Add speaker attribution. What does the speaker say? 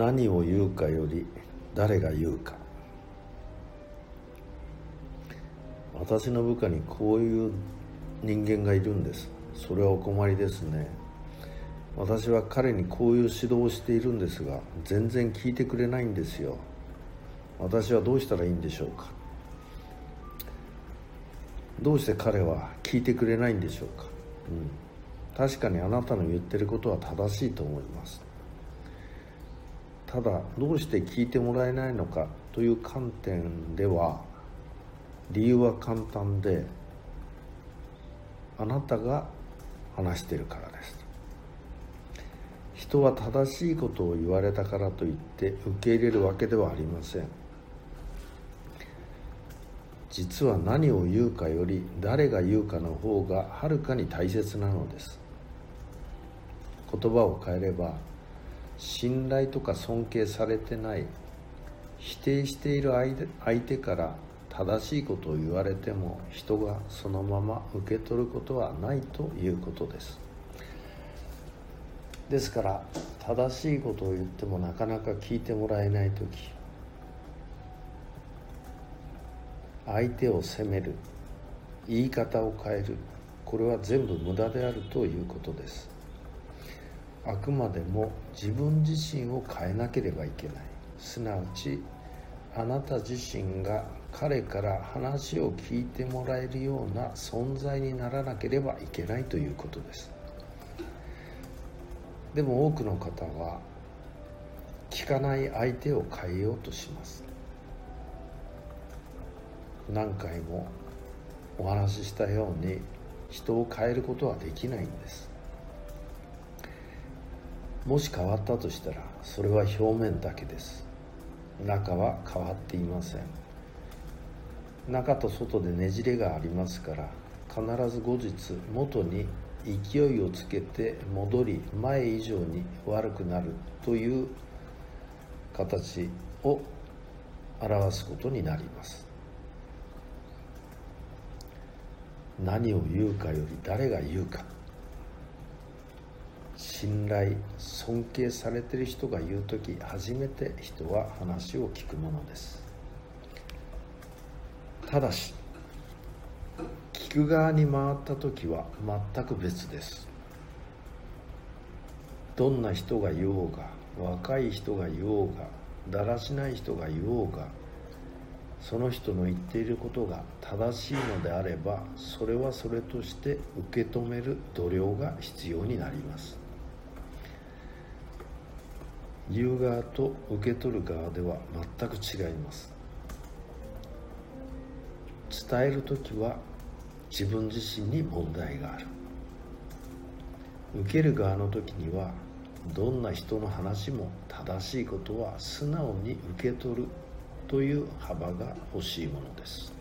Speaker 1: 何を言うかより誰が言うか。私の部下にこういう人間がいるんです。それはお困りですね。私は彼にこういう指導をしているんですが全然聞いてくれないんですよ。私はどうしたらいいんでしょうか。どうして彼は聞いてくれないんでしょうか、うん、確かにあなたの言ってることは正しいと思います。ただどうして聞いてもらえないのかという観点では理由は簡単であなたが話しているからです。人は正しいことを言われたからといって受け入れるわけではありません。実は何を言うかより誰が言うかの方がはるかに大切なのです。言葉を変えれば信頼とか尊敬されてない否定している相手から正しいことを言われても人がそのまま受け取ることはないということです。ですから正しいことを言ってもなかなか聞いてもらえない時相手を責める言い方を変えるこれは全部無駄であるということです。あくまでも自分自身を変えなければいけない。すなわちあなた自身が彼から話を聞いてもらえるような存在にならなければいけないということです。でも多くの方は聞かない相手を変えようとします。何回もお話ししたように人を変えることはできないんです。もし変わったとしたらそれは表面だけです。中は変わっていません。中と外でねじれがありますから必ず後日元に勢いをつけて戻り前以上に悪くなるという形を表すことになります。何を言うかより誰が言うか。信頼尊敬されてる人が言う時初めて人は話を聞くものです。ただし聞く側に回った時は全く別です。どんな人が言おうが若い人が言おうがだらしない人が言おうがその人の言っていることが正しいのであればそれはそれとして受け止める度量が必要になります。言う側と受け取る側では全く違います。伝える時は自分自身に問題がある。受ける側の時にはどんな人の話も正しいことは素直に受け取るという幅が欲しいものです。